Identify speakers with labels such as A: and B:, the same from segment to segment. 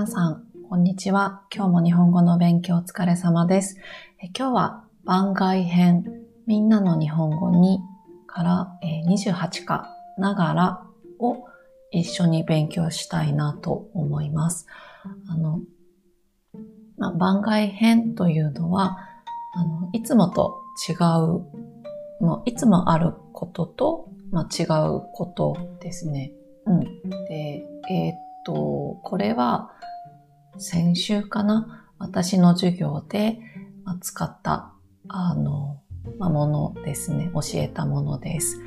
A: 皆さん、こんにちは。今日も日本語の勉強お疲れ様です。今日は番外編、みんなの日本語にから28課ながらを一緒に勉強したいなと思います。あの、まあ、番外編というのは、あのいつもと違う、もういつもあることと、まあ、違うことですね。うん。で、えー、っと、これは先週かな？私の授業で使った、あの、ま、ものですね。教えたものです。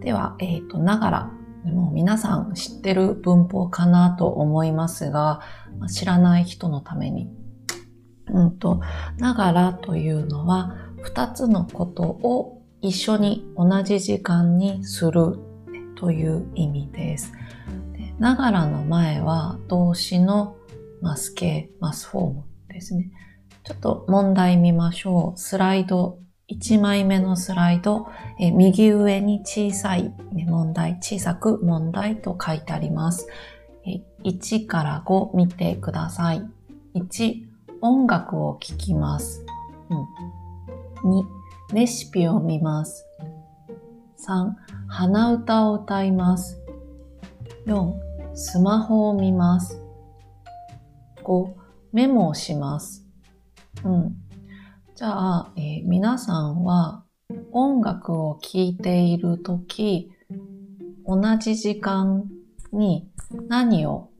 A: では、えっ、ー、と、ながら、もう皆さん知ってる文法かなと思いますが、知らない人のために。うんと、ながらというのは、二つのことを一緒に同じ時間にするという意味です。ながらの前は動詞のマス形、マスフォームですね。ちょっと問題見ましょう。スライド、1枚目のスライド、え右上に小さい、ね、問題、小さく問題と書いてあります。え1から5見てください。1、音楽を聴きます。うん、2、レシピを見ます。3、鼻歌を歌います。4、スマホを見ます。5、メモをします。うん。じゃあ、えー、皆さんは音楽を聴いているとき、同じ時間に何を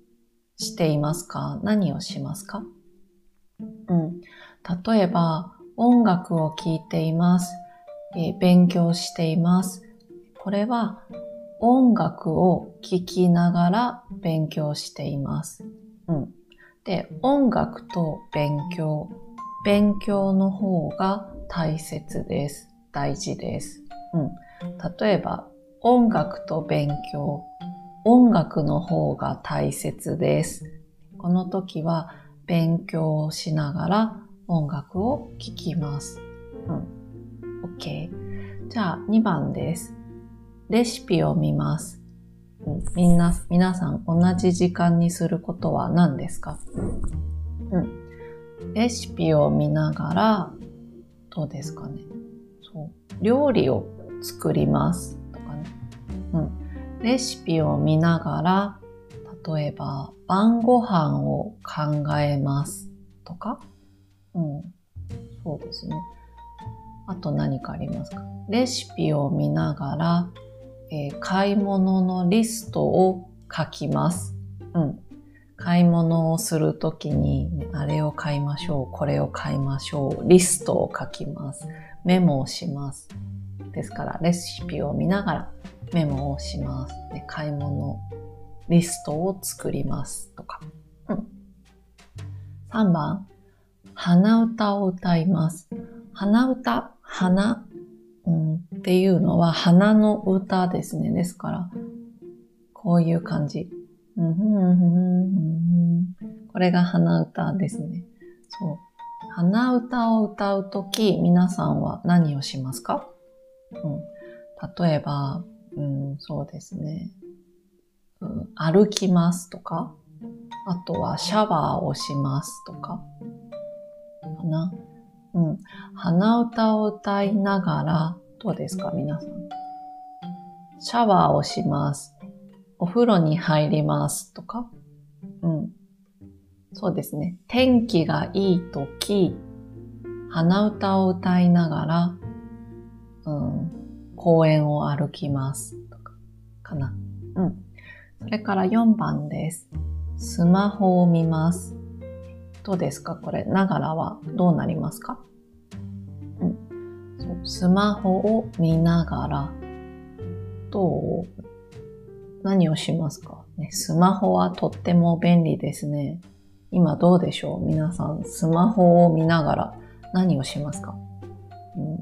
A: していますか？何をしますか？うん。例えば、音楽を聴いています、えー、勉強しています。これは音楽を聴きながら勉強しています。うん。で、音楽と勉強、勉強の方が大切です。大事です。うん。例えば、音楽と勉強、音楽の方が大切です。この時は勉強をしながら音楽を聴きます。うん。OK。じゃあ2番です。レシピを見ます。みんな、皆さん同じ時間にすることは何ですか？うん。レシピを見ながら、どうですかね？そう。料理を作ります。とかね。うん。レシピを見ながら、例えば、晩ご飯を考えます。とか？うん。そうですね。あと何かありますか？レシピを見ながら、えー、買い物のリストを書きます。うん。買い物をするときに、あれを買いましょう、これを買いましょう、リストを書きます。メモをします。ですから、レシピを見ながらメモをします。で買い物リストを作りますとか。うん。3番、鼻歌を歌います。鼻歌、鼻？うん、っていうのは花の歌ですね。ですから、こういう感じ。これが鼻歌ですね。そう。鼻歌を歌うとき、皆さんは何をしますか、うん、例えば、うん、そうですね、うん。歩きますとか、あとはシャワーをしますとか、かな。うん。鼻歌を歌いながら、どうですか皆さん。シャワーをします。お風呂に入りますとか。うん。そうですね。天気がいいとき、鼻歌を歌いながら、うん、公園を歩きますとか、かな。うん。それから4番です。スマホを見ます。どうですかこれ、ながらはどうなりますか？スマホを見ながら、どう？何をしますか、ね、スマホはとっても便利ですね。今どうでしょう？皆さん、スマホを見ながら何をしますか、うん、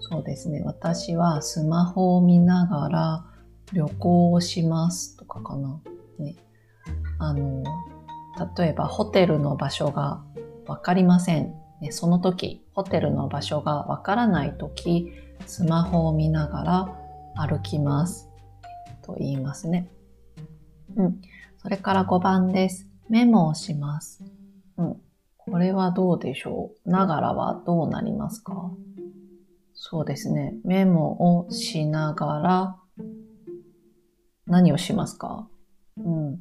A: そうですね。私はスマホを見ながら旅行をしますとかかな。ね、あの、例えばホテルの場所がわかりません。ね、その時、ホテルの場所がわからない時、スマホを見ながら歩きます。と言いますね。うん。それから5番です。メモをします。うん。これはどうでしょう？ながらはどうなりますか？そうですね。メモをしながら、何をしますか？うん。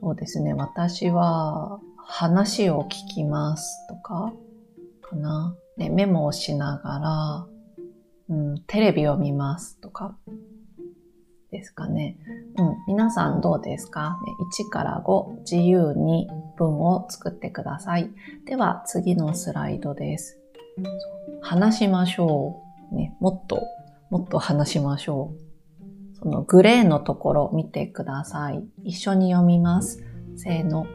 A: そうですね。私は、話を聞きますとか、かな。で、メモをしながら、うん、テレビを見ますとか、ですかね。うん、皆さんどうですか ?1 から5、自由に文を作ってください。では、次のスライドです。話しましょう。ね、もっと、もっと話しましょう。そのグレーのところ見てください。一緒に読みます。せーの。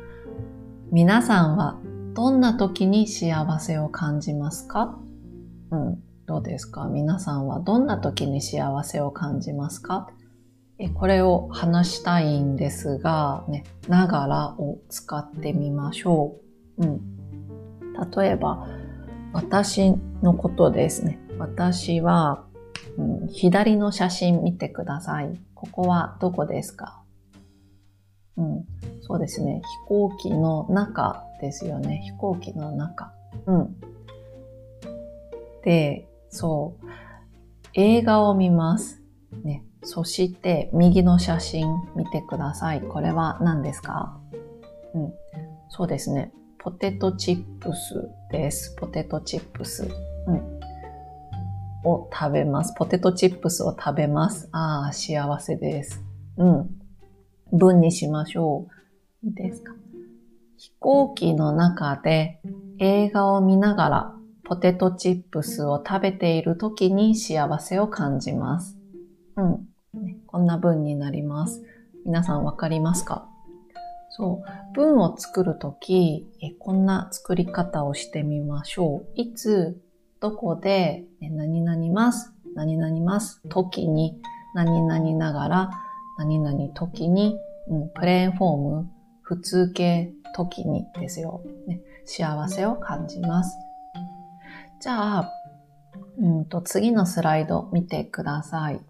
A: 皆さんはどんな時に幸せを感じますか？うん。どうですか？皆さんはどんな時に幸せを感じますか？えこれを話したいんですが、ね、ながらを使ってみましょう。うん。例えば、私のことですね。私は、うん、左の写真見てください。ここはどこですか？うん、そうですね。飛行機の中ですよね。飛行機の中。うん。で、そう。映画を見ます。ね。そして、右の写真見てください。これは何ですか？うん。そうですね。ポテトチップスです。ポテトチップス。うん。を食べます。ポテトチップスを食べます。ああ、幸せです。うん。文にしましょう。いいですか？飛行機の中で映画を見ながらポテトチップスを食べている時に幸せを感じます。うん。こんな文になります。皆さんわかりますか？そう。文を作るとき、こんな作り方をしてみましょう。いつ、どこで、何々ます、何々ます、時に、何々ながら、何々時に、うん、プレーンフォーム、普通形時にですよ、ね。幸せを感じます。じゃあ、うんと次のスライド見てください。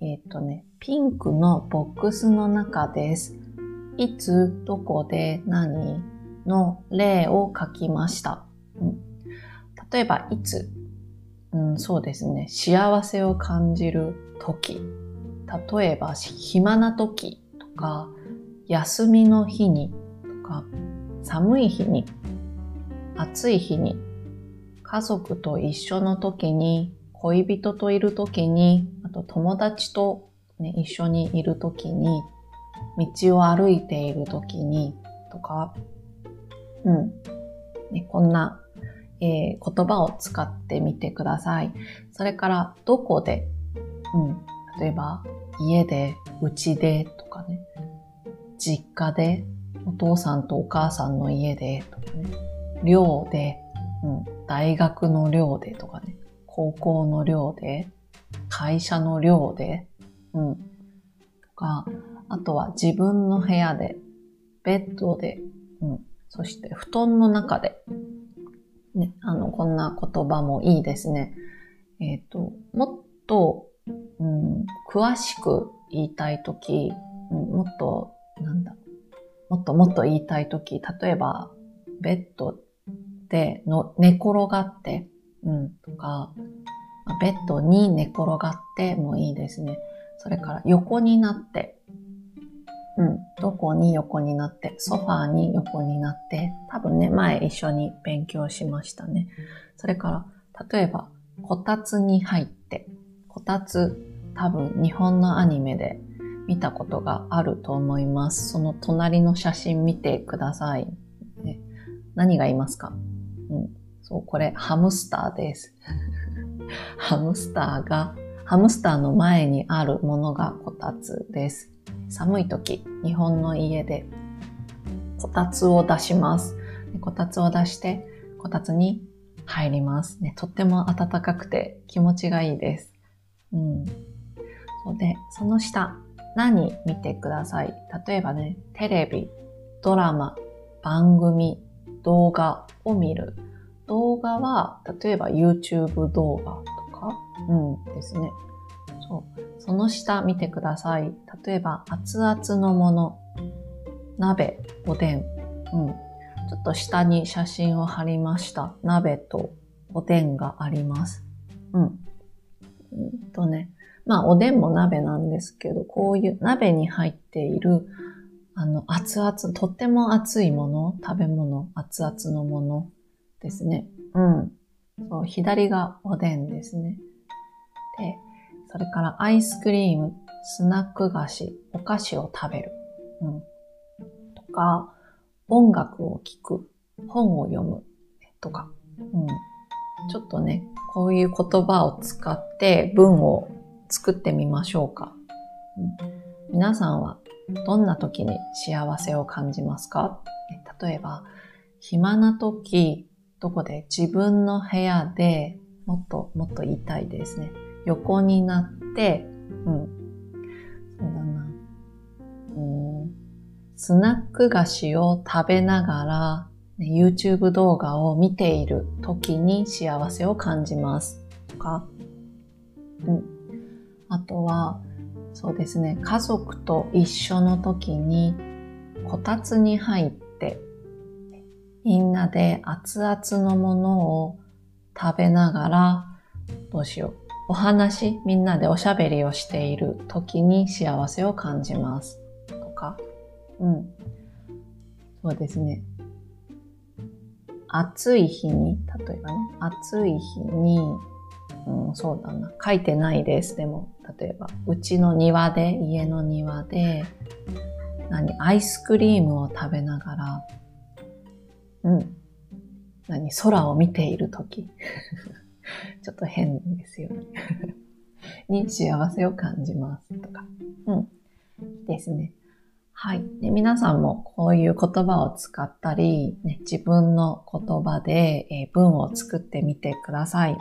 A: えっ、ー、とね、ピンクのボックスの中です。いつ、どこで、何の例を書きました。うん、例えば、いつ、うん、そうですね。幸せを感じる時。例えば、暇な時とか、休みの日にとか、寒い日に、暑い日に、家族と一緒の時に、恋人といる時に、あと友達と、ね、一緒にいる時に、道を歩いている時に、とか、うん。ね、こんな、えー、言葉を使ってみてください。それから、どこで、うん。例えば、家で、家でとかね。実家で、お父さんとお母さんの家でとかね。寮で、うん。大学の寮でとかね。高校の寮で、会社の寮で、うん。とか、あとは自分の部屋で、ベッドで、うん。そして布団の中で、ね、あの、こんな言葉もいいですね。えっ、ー、と、もっ、詳しく言いたいとき、もっと、なんだ、もっともっと言いたいとき、例えば、ベッドでの寝転がって、うん、とか、ベッドに寝転がってもいいですね。それから横になって、うん、どこに横になって、ソファーに横になって、多分ね、前一緒に勉強しましたね。それから、例えば、こたつに入って、こたつ、多分日本のアニメで見たことがあると思います。その隣の写真見てください。ね、何がいますか、うん、そう、これハムスターです。ハムスターが、ハムスターの前にあるものがこたつです。寒い時、日本の家でこたつを出します。こたつを出して、こたつに入ります。ね、とっても暖かくて気持ちがいいです。うん。で、その下、何見てください？例えばね、テレビ、ドラマ、番組、動画を見る。動画は、例えば YouTube 動画とか、うんですね。そう。その下見てください。例えば、熱々のもの。鍋、おでん。うん。ちょっと下に写真を貼りました。鍋とおでんがあります。うん。うんとね。まあ、おでんも鍋なんですけど、こういう鍋に入っている、あの、熱々、とっても熱いもの、食べ物、熱々のものですね。うん。そう、左がおでんですね。で、それからアイスクリーム、スナック菓子、お菓子を食べる。うん。とか、音楽を聴く、本を読む、とか。うん。ちょっとね、こういう言葉を使って文を作ってみましょうか。皆さんはどんな時に幸せを感じますか？例えば、暇な時、どこで自分の部屋でもっともっと言いたいですね。横になって、うん。そうだな。うん。スナック菓子を食べながら、ね、YouTube 動画を見ている時に幸せを感じます。とか、うん。あとは、そうですね、家族と一緒の時に、こたつに入って、みんなで熱々のものを食べながら、どうしよう。お話、みんなでおしゃべりをしている時に幸せを感じます。とか、うん。そうですね。暑い日に、例えばね、暑い日に、うん、そうだな。書いてないです。でも、例えば、うちの庭で、家の庭で、何、アイスクリームを食べながら、うん。何、空を見ているとき。ちょっと変ですよね。に幸せを感じますとか。うん。ですね。はい。で皆さんもこういう言葉を使ったり、ね、自分の言葉で、え文を作ってみてください。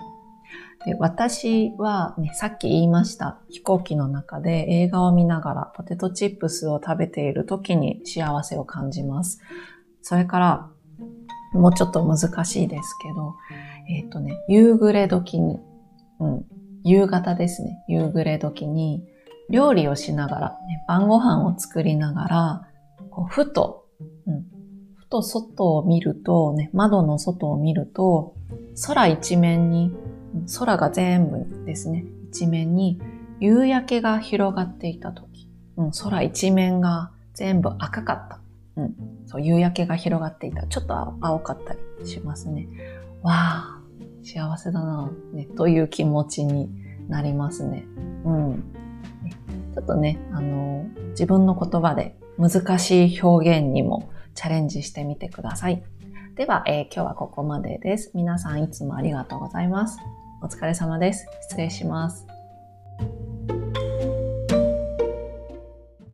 A: で私は、ね、さっき言いました飛行機の中で映画を見ながらポテトチップスを食べている時に幸せを感じます。それから、もうちょっと難しいですけど、えっ、ー、とね、夕暮れ時に、うん、夕方ですね、夕暮れ時に、料理をしながら、ね、晩ご飯を作りながら、こうふと、うん、ふと外を見ると、ね、窓の外を見ると、空一面に、空が全部ですね、一面に夕焼けが広がっていた時、うん、空一面が全部赤かった。うん、そう夕焼けが広がっていた。ちょっと青かったりしますね。わあ、幸せだな、ね、という気持ちになりますね。うん。ちょっとね、あの、自分の言葉で難しい表現にもチャレンジしてみてください。では、えー、今日はここまでです。皆さんいつもありがとうございます。お疲れ様です。失礼します。